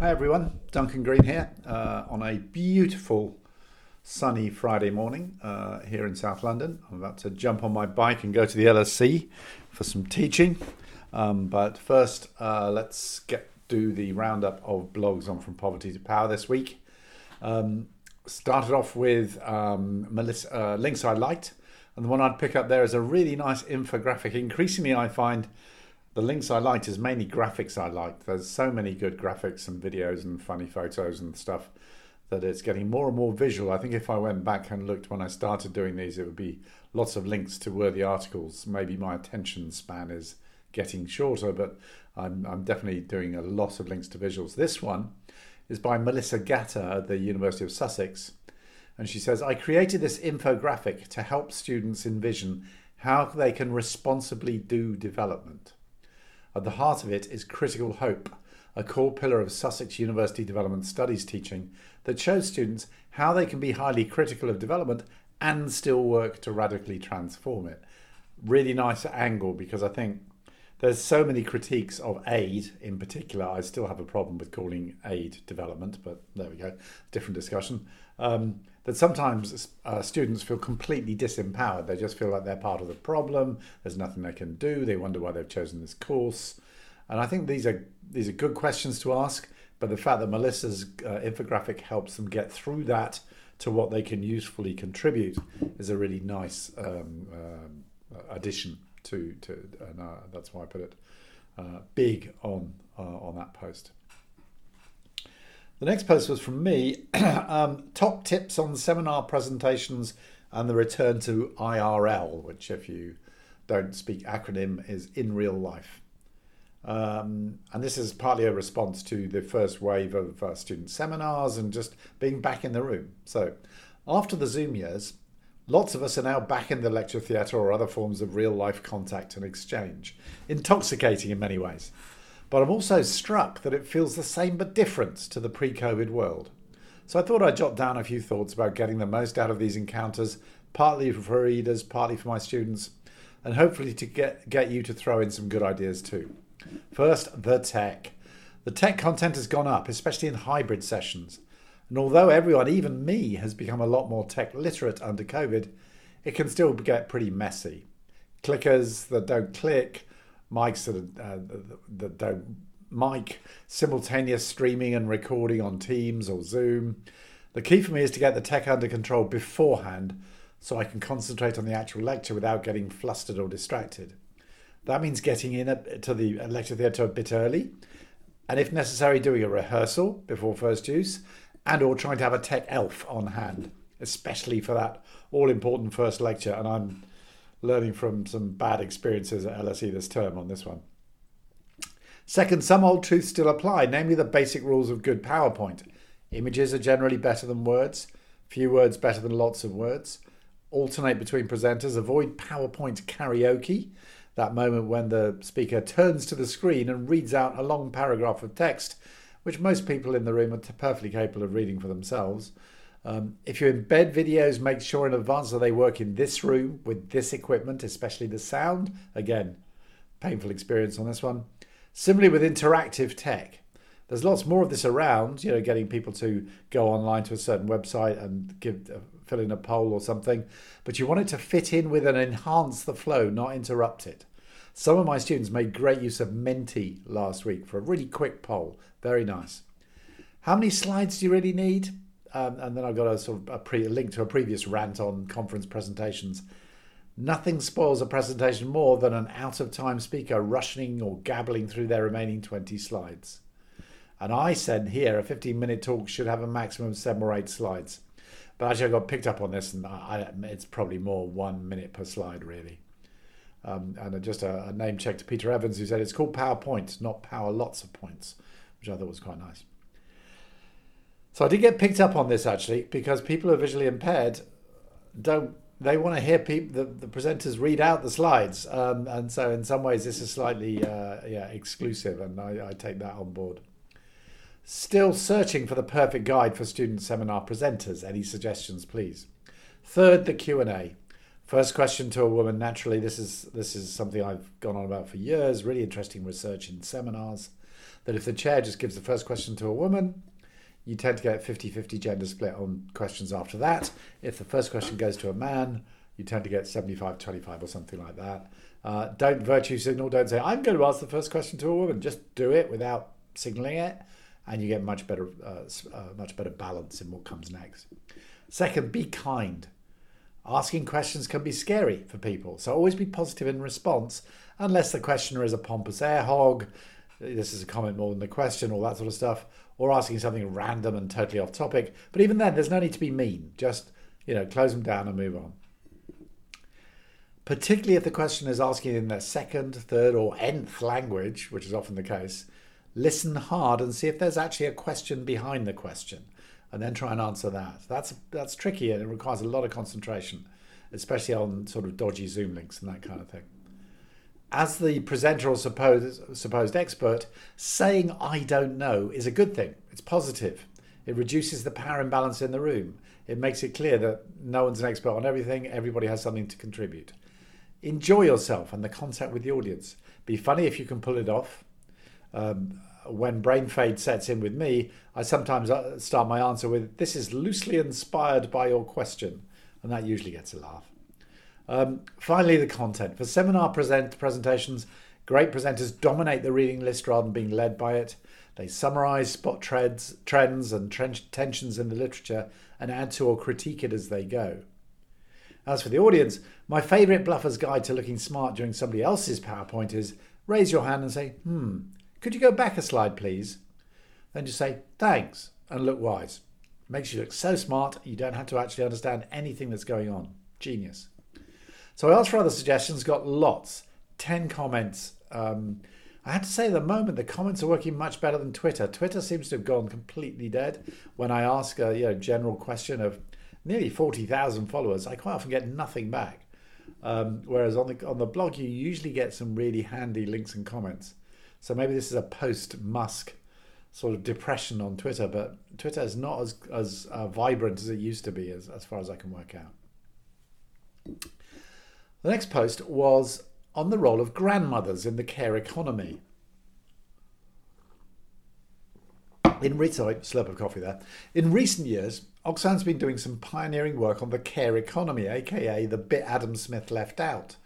Hi everyone, Duncan Green here uh, on a beautiful sunny Friday morning uh, here in South London. I'm about to jump on my bike and go to the LSE for some teaching. Um, but first, uh, let's get do the roundup of blogs on From Poverty to Power this week. Um, started off with um, Melissa, uh, links I liked, and the one I'd pick up there is a really nice infographic. Increasingly, I find the links I liked is mainly graphics I liked. There's so many good graphics and videos and funny photos and stuff that it's getting more and more visual. I think if I went back and looked when I started doing these, it would be lots of links to worthy articles. Maybe my attention span is getting shorter, but I'm, I'm definitely doing a lot of links to visuals. This one is by Melissa Gatter at the University of Sussex. And she says, I created this infographic to help students envision how they can responsibly do development. At the heart of it is Critical Hope, a core pillar of Sussex University Development Studies teaching that shows students how they can be highly critical of development and still work to radically transform it. Really nice angle because I think there's so many critiques of aid in particular. I still have a problem with calling aid development, but there we go, different discussion. Um, that sometimes uh, students feel completely disempowered. They just feel like they're part of the problem. There's nothing they can do. They wonder why they've chosen this course. And I think these are these are good questions to ask. But the fact that Melissa's uh, infographic helps them get through that to what they can usefully contribute is a really nice um, uh, addition to to. And uh, that's why I put it uh, big on uh, on that post. The next post was from me. um, top tips on seminar presentations and the return to IRL, which, if you don't speak acronym, is in real life. Um, and this is partly a response to the first wave of uh, student seminars and just being back in the room. So, after the Zoom years, lots of us are now back in the lecture theatre or other forms of real life contact and exchange. Intoxicating in many ways. But I'm also struck that it feels the same but different to the pre COVID world. So I thought I'd jot down a few thoughts about getting the most out of these encounters, partly for readers, partly for my students, and hopefully to get, get you to throw in some good ideas too. First, the tech. The tech content has gone up, especially in hybrid sessions. And although everyone, even me, has become a lot more tech literate under COVID, it can still get pretty messy. Clickers that don't click, mics that, uh, that don't mic, simultaneous streaming and recording on Teams or Zoom. The key for me is to get the tech under control beforehand so I can concentrate on the actual lecture without getting flustered or distracted. That means getting in to the lecture theatre a bit early, and if necessary, doing a rehearsal before first use, and or trying to have a tech elf on hand, especially for that all important first lecture. And I'm learning from some bad experiences at LSE this term on this one. Second, some old truths still apply, namely the basic rules of good PowerPoint. Images are generally better than words, few words better than lots of words. Alternate between presenters, avoid PowerPoint karaoke, that moment when the speaker turns to the screen and reads out a long paragraph of text, which most people in the room are perfectly capable of reading for themselves. Um, if you embed videos, make sure in advance that they work in this room with this equipment, especially the sound. Again, painful experience on this one. Similarly with interactive tech, there's lots more of this around. You know, getting people to go online to a certain website and give uh, fill in a poll or something, but you want it to fit in with and enhance the flow, not interrupt it. Some of my students made great use of Menti last week for a really quick poll. Very nice. How many slides do you really need? Um, and then I've got a sort of a, pre, a link to a previous rant on conference presentations. Nothing spoils a presentation more than an out of time speaker rushing or gabbling through their remaining 20 slides. And I said here a 15 minute talk should have a maximum of seven or eight slides. But actually, I got picked up on this, and I, it's probably more one minute per slide, really. Um, and just a, a name check to Peter Evans, who said it's called PowerPoint, not Power Lots of Points, which I thought was quite nice. So I did get picked up on this actually because people who are visually impaired don't they want to hear people the, the presenters read out the slides. Um, and so in some ways this is slightly uh, yeah exclusive and I, I, take that on board. Still searching for the perfect guide for student seminar presenters. Any suggestions please? Third the q&a first question to a woman naturally this is this is something i've gone on about for years really interesting research in seminars that if the chair just gives the first question to a woman, you tend to get 50 50 gender split on questions after that. If the first question goes to a man, you tend to get 75 25 or something like that. Uh, don't virtue signal, don't say, I'm going to ask the first question to a woman. Just do it without signaling it, and you get much better, uh, uh, much better balance in what comes next. Second, be kind. Asking questions can be scary for people, so always be positive in response, unless the questioner is a pompous air hog. This is a comment more than the question, all that sort of stuff, or asking something random and totally off topic. But even then, there's no need to be mean. Just you know, close them down and move on. Particularly if the question is asking in their second, third, or nth language, which is often the case, listen hard and see if there's actually a question behind the question and then try and answer that. That's that's tricky and it requires a lot of concentration, especially on sort of dodgy Zoom links and that kind of thing. As the presenter or supposed supposed expert, saying I don't know is a good thing. It's positive. It reduces the power imbalance in the room. It makes it clear that no one's an expert on everything, everybody has something to contribute. Enjoy yourself and the contact with the audience. Be funny if you can pull it off. Um, when brain fade sets in with me, I sometimes uh, start my answer with, This is loosely inspired by your question. And that usually gets a laugh. Um, finally, the content. For seminar present presentations, great presenters dominate the reading list rather than being led by it. They summarize, spot trends, trends and tensions in the literature, and add to or critique it as they go. As for the audience, my favourite bluffer's guide to looking smart during somebody else's PowerPoint is raise your hand and say, hmm, could you go back a slide, please? Then just say, thanks, and look wise. Makes you look so smart, you don't have to actually understand anything that's going on. Genius. So I asked for other suggestions, got lots, 10 comments. Um, I have to say, at the moment, the comments are working much better than Twitter. Twitter seems to have gone completely dead. When I ask a you know, general question of nearly 40,000 followers, I quite often get nothing back. Um, whereas on the on the blog, you usually get some really handy links and comments. So maybe this is a post Musk sort of depression on Twitter, but Twitter is not as as uh, vibrant as it used to be, as as far as I can work out. The next post was on the role of grandmothers in the care economy. In recent slurp of coffee there. In recent years, Oxfam's been doing some pioneering work on the care economy, aka the bit Adam Smith left out.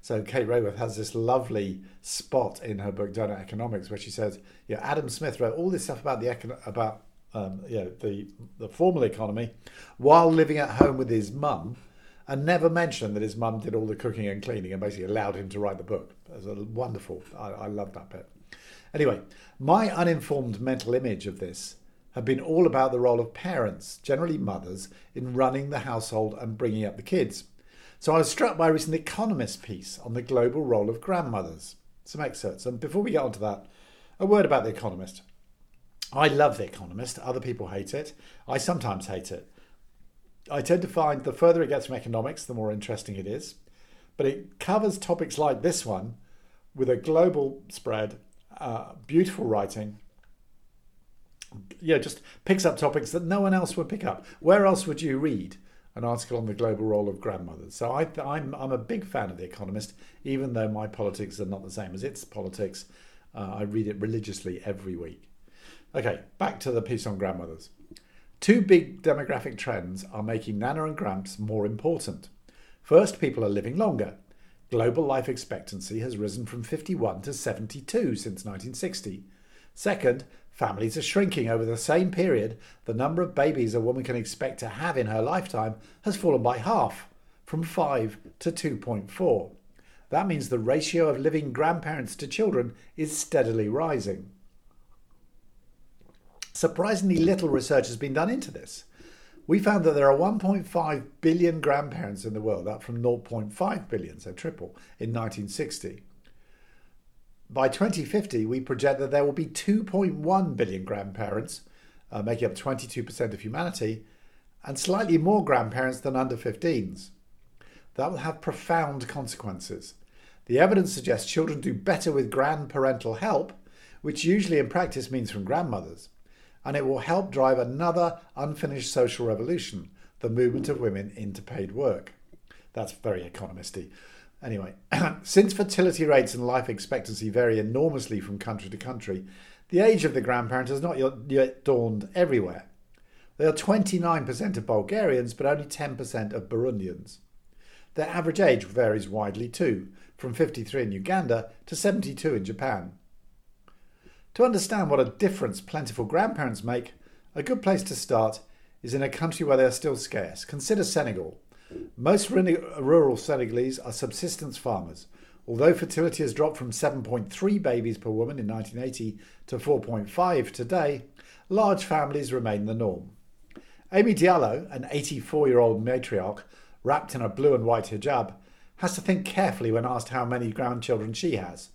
So Kate Raworth has this lovely spot in her book Doughnut Economics where she says, "Yeah, Adam Smith wrote all this stuff about the econ- about um, you know, the the formal economy while living at home with his mum, and never mentioned that his mum did all the cooking and cleaning and basically allowed him to write the book. It was a wonderful. I, I love that bit. Anyway, my uninformed mental image of this had been all about the role of parents, generally mothers, in running the household and bringing up the kids. So I was struck by a recent Economist piece on the global role of grandmothers. Some excerpts. And before we get on to that, a word about The Economist. I love The Economist. Other people hate it. I sometimes hate it. I tend to find the further it gets from economics, the more interesting it is. But it covers topics like this one with a global spread, uh, beautiful writing. Yeah, just picks up topics that no one else would pick up. Where else would you read an article on the global role of grandmothers. So I, am a big fan of The Economist, even though my politics are not the same as its politics. Uh, I read it religiously every week. Okay, back to the piece on grandmothers. Two big demographic trends are making Nana and Gramps more important. First, people are living longer. Global life expectancy has risen from 51 to 72 since 1960. Second, Families are shrinking over the same period. The number of babies a woman can expect to have in her lifetime has fallen by half, from 5 to 2.4. That means the ratio of living grandparents to children is steadily rising. Surprisingly little research has been done into this. We found that there are 1.5 billion grandparents in the world, up from 0.5 billion, so triple, in 1960 by 2050, we project that there will be 2.1 billion grandparents, uh, making up 22% of humanity, and slightly more grandparents than under 15s. That will have profound consequences. The evidence suggests children do better with grandparental help, which usually in practice means from grandmothers, and it will help drive another unfinished social revolution the movement of women into paid work. That's very economisty. Anyway, since fertility rates and life expectancy vary enormously from country to country, the age of the grandparent has not yet dawned everywhere. They are 29% of Bulgarians, but only 10% of Burundians. Their average age varies widely too, from 53 in Uganda to 72 in Japan. To understand what a difference plentiful grandparents make, a good place to start is in a country where they are still scarce. Consider Senegal. Most rural Senegalese are subsistence farmers. Although fertility has dropped from 7.3 babies per woman in 1980 to 4.5 today, large families remain the norm. Amy Diallo, an 84 year old matriarch wrapped in a blue and white hijab, has to think carefully when asked how many grandchildren she has.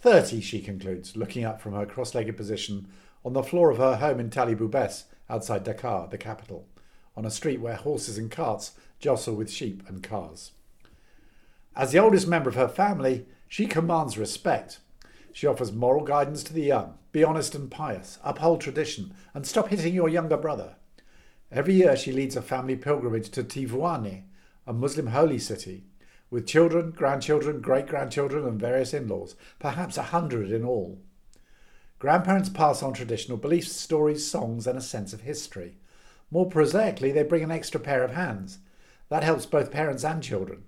Thirty, she concludes, looking up from her cross legged position on the floor of her home in Tali Boubès, outside Dakar, the capital, on a street where horses and carts jostle with sheep and cars. As the oldest member of her family, she commands respect. She offers moral guidance to the young be honest and pious, uphold tradition, and stop hitting your younger brother. Every year she leads a family pilgrimage to Tivaouane, a Muslim holy city, with children, grandchildren, great grandchildren, and various in laws, perhaps a hundred in all. Grandparents pass on traditional beliefs, stories, songs, and a sense of history. More prosaically, they bring an extra pair of hands. That helps both parents and children.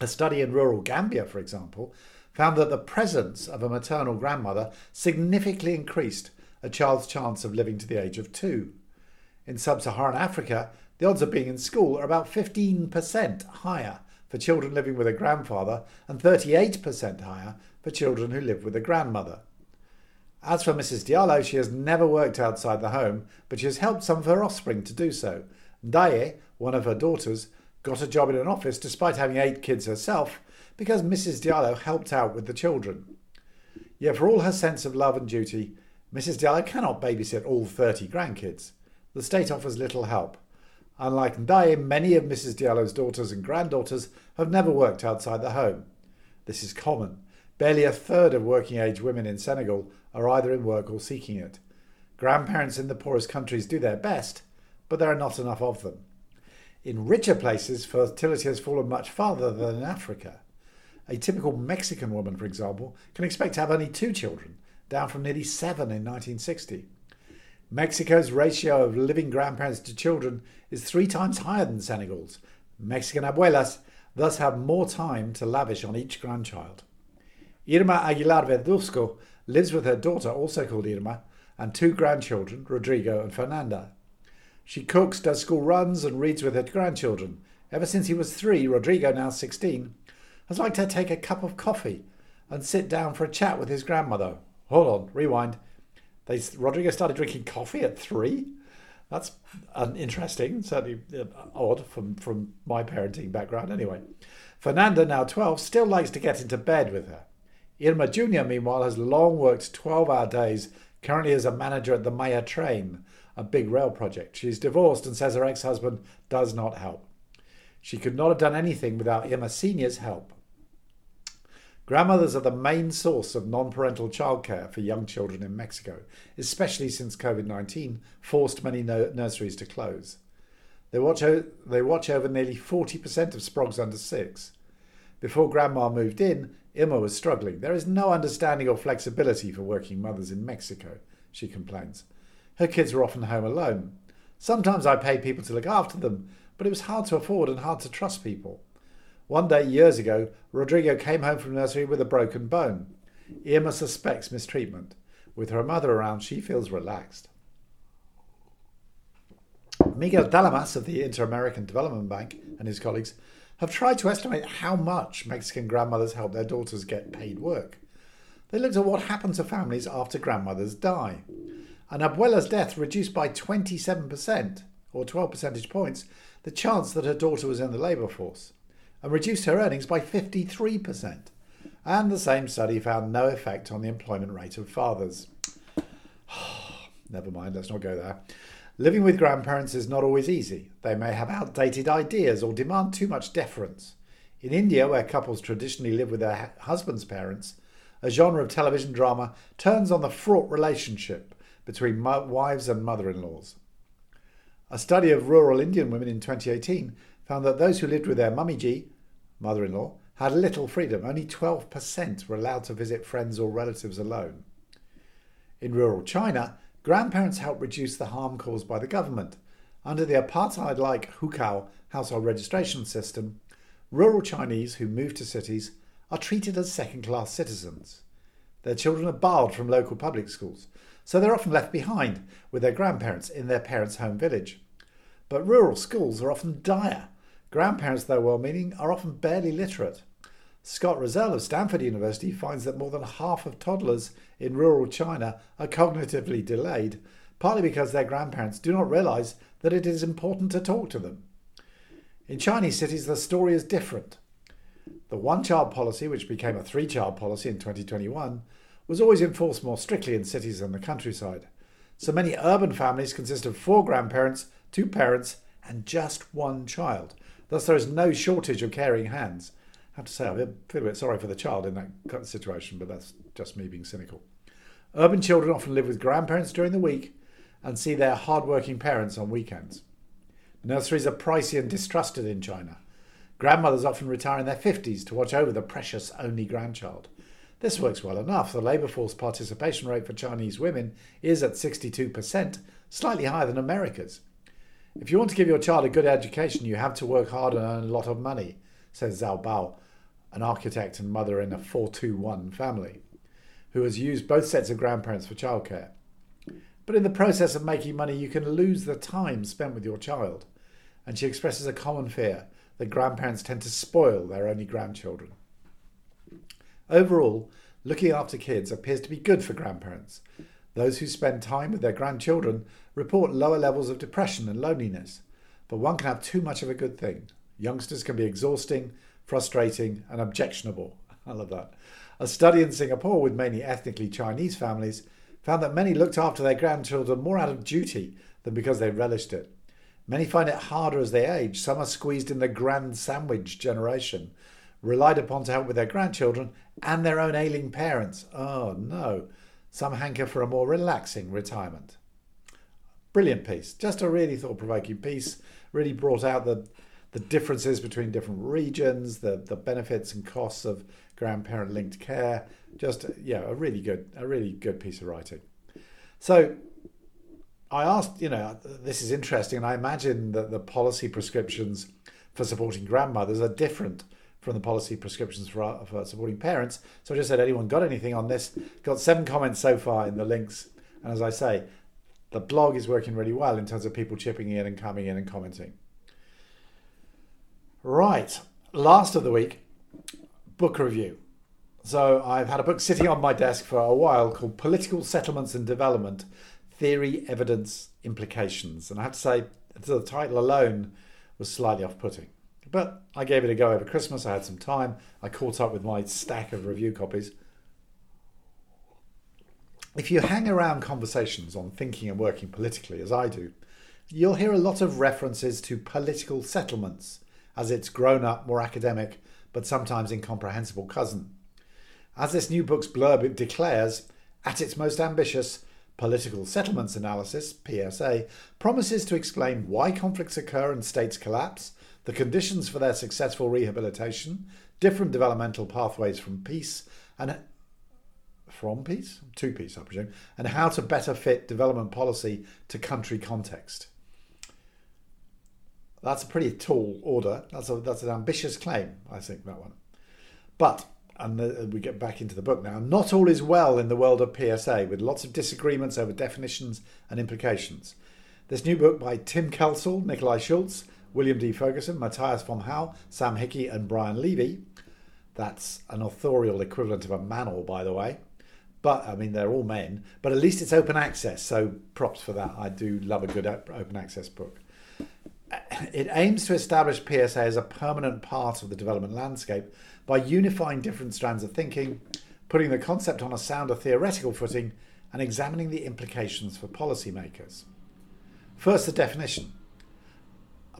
A study in rural Gambia, for example, found that the presence of a maternal grandmother significantly increased a child's chance of living to the age of two. In sub Saharan Africa, the odds of being in school are about 15% higher for children living with a grandfather and 38% higher for children who live with a grandmother. As for Mrs. Diallo, she has never worked outside the home, but she has helped some of her offspring to do so. Daye, one of her daughters, got a job in an office despite having eight kids herself because Mrs. Diallo helped out with the children. Yet, for all her sense of love and duty, Mrs. Diallo cannot babysit all 30 grandkids the state offers little help. Unlike Ndaye, many of Mrs. Diallo's daughters and granddaughters have never worked outside the home. This is common. Barely a third of working age women in Senegal are either in work or seeking it. Grandparents in the poorest countries do their best, but there are not enough of them. In richer places, fertility has fallen much farther than in Africa. A typical Mexican woman, for example, can expect to have only two children, down from nearly seven in 1960. Mexico's ratio of living grandparents to children is three times higher than Senegal's. Mexican abuelas thus have more time to lavish on each grandchild. Irma Aguilar Verduzco lives with her daughter, also called Irma, and two grandchildren, Rodrigo and Fernanda. She cooks, does school runs, and reads with her grandchildren. Ever since he was three, Rodrigo, now 16, has liked to take a cup of coffee and sit down for a chat with his grandmother. Hold on, rewind. They Rodrigo started drinking coffee at three. That's interesting, certainly uh, odd from from my parenting background. Anyway, Fernanda, now twelve, still likes to get into bed with her. Irma Jr., meanwhile, has long worked 12 hour days, currently as a manager at the Maya Train, a big rail project. She's divorced and says her ex husband does not help. She could not have done anything without Irma Sr.'s help. Grandmothers are the main source of non parental childcare for young children in Mexico, especially since COVID 19 forced many no- nurseries to close. They watch, o- they watch over nearly 40% of Sprogs under six. Before Grandma moved in, Irma was struggling. There is no understanding or flexibility for working mothers in Mexico, she complains. Her kids were often home alone. Sometimes I paid people to look after them, but it was hard to afford and hard to trust people. One day, years ago, Rodrigo came home from nursery with a broken bone. Irma suspects mistreatment. With her mother around, she feels relaxed. Miguel Dalamas of the Inter American Development Bank and his colleagues have tried to estimate how much Mexican grandmothers help their daughters get paid work. They looked at what happened to families after grandmothers die. An abuela's death reduced by 27%, or 12 percentage points, the chance that her daughter was in the labour force and reduced her earnings by 53%. And the same study found no effect on the employment rate of fathers. Never mind, let's not go there. Living with grandparents is not always easy. They may have outdated ideas or demand too much deference. In India, where couples traditionally live with their husband's parents, a genre of television drama turns on the fraught relationship between wives and mother in laws. A study of rural Indian women in 2018 found that those who lived with their mummiji, mother in law, had little freedom. Only 12% were allowed to visit friends or relatives alone. In rural China, grandparents help reduce the harm caused by the government. Under the apartheid like Hukou household registration system, rural Chinese who move to cities are treated as second class citizens. Their children are barred from local public schools, so they're often left behind with their grandparents in their parents' home village. But rural schools are often dire. Grandparents, though well meaning, are often barely literate. Scott Rozelle of Stanford University finds that more than half of toddlers in rural China are cognitively delayed, partly because their grandparents do not realize that it is important to talk to them. In Chinese cities, the story is different. The one child policy, which became a three child policy in 2021, was always enforced more strictly in cities than the countryside. So many urban families consist of four grandparents, two parents, and just one child. Thus, there is no shortage of caring hands. I have to say, I feel a bit sorry for the child in that situation, but that's just me being cynical. Urban children often live with grandparents during the week and see their hard-working parents on weekends. Nurseries are pricey and distrusted in China. Grandmothers often retire in their 50s to watch over the precious only grandchild. This works well enough. The labour force participation rate for Chinese women is at 62%, slightly higher than America's. If you want to give your child a good education, you have to work hard and earn a lot of money, says Zhao Bao, an architect and mother in a 421 family, who has used both sets of grandparents for childcare. But in the process of making money, you can lose the time spent with your child. And she expresses a common fear that grandparents tend to spoil their only grandchildren. Overall, looking after kids appears to be good for grandparents. Those who spend time with their grandchildren report lower levels of depression and loneliness. But one can have too much of a good thing. Youngsters can be exhausting, frustrating, and objectionable. I love that. A study in Singapore with mainly ethnically Chinese families found that many looked after their grandchildren more out of duty than because they relished it. Many find it harder as they age. Some are squeezed in the grand sandwich generation, relied upon to help with their grandchildren and their own ailing parents. Oh no. Some hanker for a more relaxing retirement. Brilliant piece. Just a really thought provoking piece. Really brought out the the differences between different regions, the, the benefits and costs of grandparent linked care. Just yeah, a really good a really good piece of writing. So I asked, you know, this is interesting, and I imagine that the policy prescriptions for supporting grandmothers are different from the policy prescriptions for, uh, for supporting parents. So I just said, anyone got anything on this? Got seven comments so far in the links, and as I say, the blog is working really well in terms of people chipping in and coming in and commenting. Right, last of the week, book review. So I've had a book sitting on my desk for a while called Political Settlements and Development Theory, Evidence, Implications. And I have to say, the title alone was slightly off putting. But I gave it a go over Christmas. I had some time. I caught up with my stack of review copies. If you hang around conversations on thinking and working politically, as I do, you'll hear a lot of references to political settlements as its grown up, more academic, but sometimes incomprehensible cousin. As this new book's blurb declares, at its most ambitious, Political Settlements Analysis, PSA, promises to explain why conflicts occur and states collapse, the conditions for their successful rehabilitation, different developmental pathways from peace, and from peace, to peace, I presume, and how to better fit development policy to country context. That's a pretty tall order. That's a that's an ambitious claim, I think that one. But and the, uh, we get back into the book now. Not all is well in the world of PSA, with lots of disagreements over definitions and implications. This new book by Tim Kelsall, Nicolai Schulz, William D. Ferguson, Matthias vom Hau, Sam Hickey, and Brian Levy. That's an authorial equivalent of a manor, by the way. But I mean, they're all men. But at least it's open access, so props for that. I do love a good open access book it aims to establish PSA as a permanent part of the development landscape by unifying different strands of thinking, putting the concept on a sounder theoretical footing, and examining the implications for policymakers. First, the definition.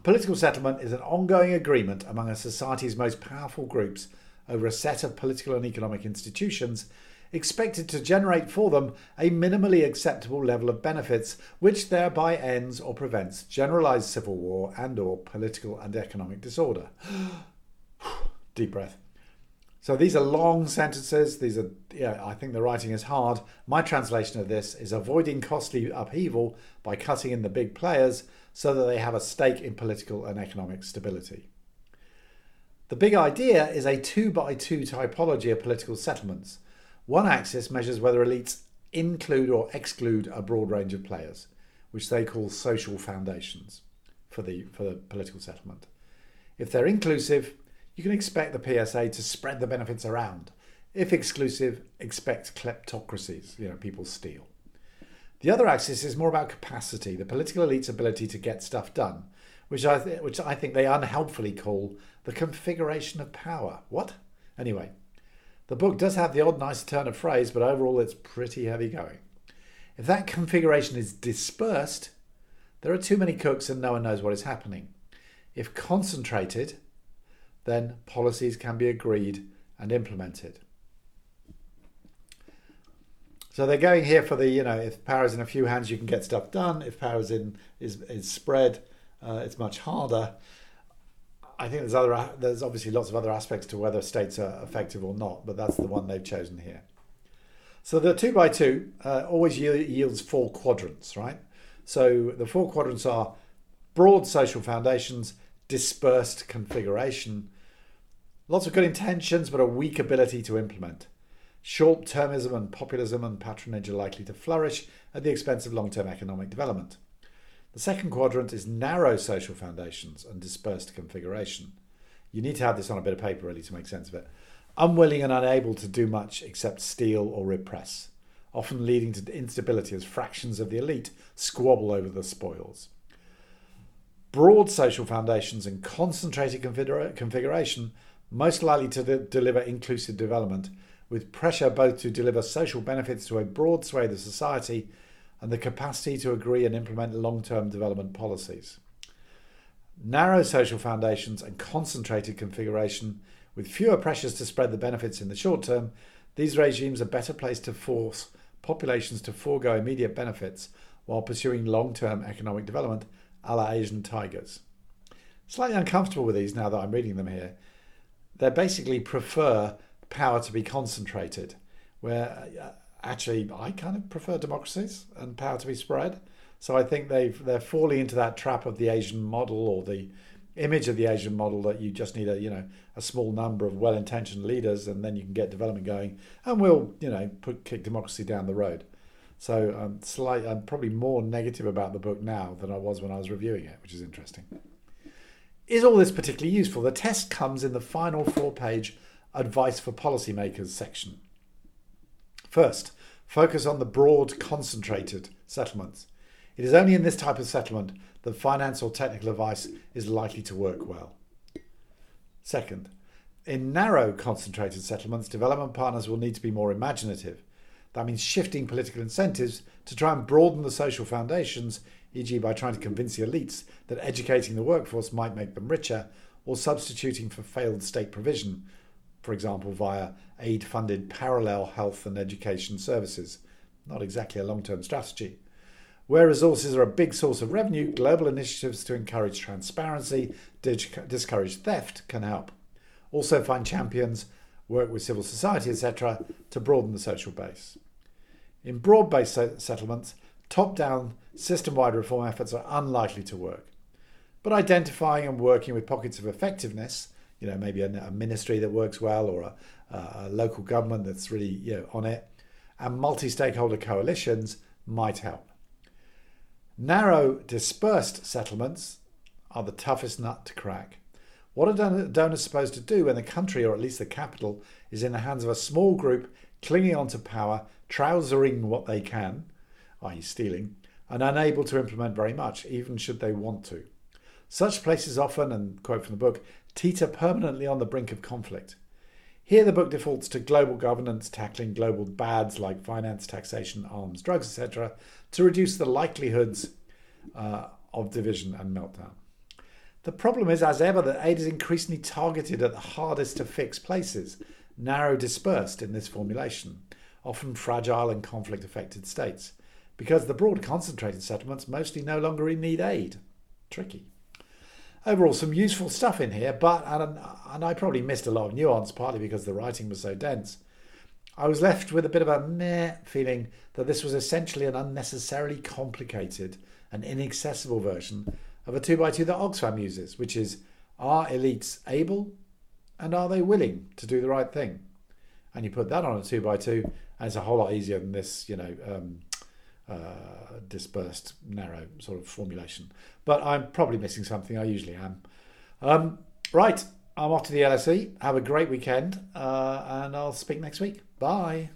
Political settlement is an ongoing agreement among a society's most powerful groups over a set of political and economic institutions expected to generate for them a minimally acceptable level of benefits which thereby ends or prevents generalized civil war and or political and economic disorder. Deep breath So these are long sentences. These are, yeah, I think the writing is hard. My translation of this is avoiding costly upheaval by cutting in the big players so that they have a stake in political and economic stability. The big idea is a two by two typology of political settlements. One axis measures whether elites include or exclude a broad range of players, which they call social foundations for the, for the political settlement. If they're inclusive, you can expect the PSA to spread the benefits around. If exclusive, expect kleptocracies, you know, people steal. The other axis is more about capacity, the political elite's ability to get stuff done, which I, th- which I think they unhelpfully call the configuration of power. What? Anyway, the book does have the odd nice turn of phrase, but overall it's pretty heavy going. If that configuration is dispersed, there are too many cooks and no one knows what is happening. If concentrated, then policies can be agreed and implemented. So they're going here for the, you know, if power is in a few hands, you can get stuff done. If power is in is is spread, uh, it's much harder. I think there's other there's obviously lots of other aspects to whether states are effective or not, but that's the one they've chosen here. So the two by two uh, always yields four quadrants, right? So the four quadrants are broad social foundations, dispersed configuration, Lots of good intentions, but a weak ability to implement. Short termism and populism and patronage are likely to flourish at the expense of long term economic development. The second quadrant is narrow social foundations and dispersed configuration. You need to have this on a bit of paper really to make sense of it. Unwilling and unable to do much except steal or repress, often leading to instability as fractions of the elite squabble over the spoils. Broad social foundations and concentrated configuration most likely to de- deliver inclusive development, with pressure both to deliver social benefits to a broad swathe of society and the capacity to agree and implement long term development policies. Narrow social foundations and concentrated configuration, with fewer pressures to spread the benefits in the short term, these regimes are better placed to force populations to forego immediate benefits while pursuing long term economic development, a la Asian tigers. Slightly uncomfortable with these now that I'm reading them here they basically prefer power to be concentrated, where uh, actually I kind of prefer democracies and power to be spread. So I think they've they're falling into that trap of the Asian model or the image of the Asian model that you just need a you know a small number of well-intentioned leaders and then you can get development going and we'll you know put kick democracy down the road. So I'm slight, I'm probably more negative about the book now than I was when I was reviewing it, which is interesting. Is all this particularly useful? The test comes in the final four page Advice for Policymakers section. First, focus on the broad, concentrated settlements. It is only in this type of settlement that finance or technical advice is likely to work well. Second, in narrow, concentrated settlements, development partners will need to be more imaginative. That means shifting political incentives to try and broaden the social foundations e.g., by trying to convince the elites that educating the workforce might make them richer, or substituting for failed state provision, for example, via aid funded parallel health and education services. Not exactly a long term strategy. Where resources are a big source of revenue, global initiatives to encourage transparency, discourage theft can help. Also, find champions, work with civil society, etc., to broaden the social base. In broad based settlements, top down system wide reform efforts are unlikely to work. But identifying and working with pockets of effectiveness, you know, maybe a, a ministry that works well or a, a, local government that's really you know, on it, and multi stakeholder coalitions might help. Narrow, dispersed settlements are the toughest nut to crack. What are donors supposed to do when the country, or at least the capital, is in the hands of a small group clinging onto power, trousering what they can, i.e., stealing, and unable to implement very much, even should they want to. Such places often, and quote from the book, teeter permanently on the brink of conflict. Here, the book defaults to global governance tackling global bads like finance, taxation, arms, drugs, etc., to reduce the likelihoods uh, of division and meltdown. The problem is, as ever, that aid is increasingly targeted at the hardest to fix places, narrow dispersed in this formulation, often fragile and conflict affected states because the broad concentrated settlements mostly no longer need aid. Tricky. overall some useful stuff in here, but and, and I probably missed a lot of nuance, partly because the writing was so dense. I was left with a bit of a meh feeling that this was essentially an unnecessarily complicated and inaccessible version of a 2x2 that Oxfam uses, which is are elites able and are they willing to do the right thing? And you put that on a 2x2, and it's a whole lot easier than this, you know, um, uh, dispersed, narrow sort of formulation. But I'm probably missing something. I usually am. Um, right, I'm off to the LSE. Have a great weekend, uh, and I'll speak next week. Bye.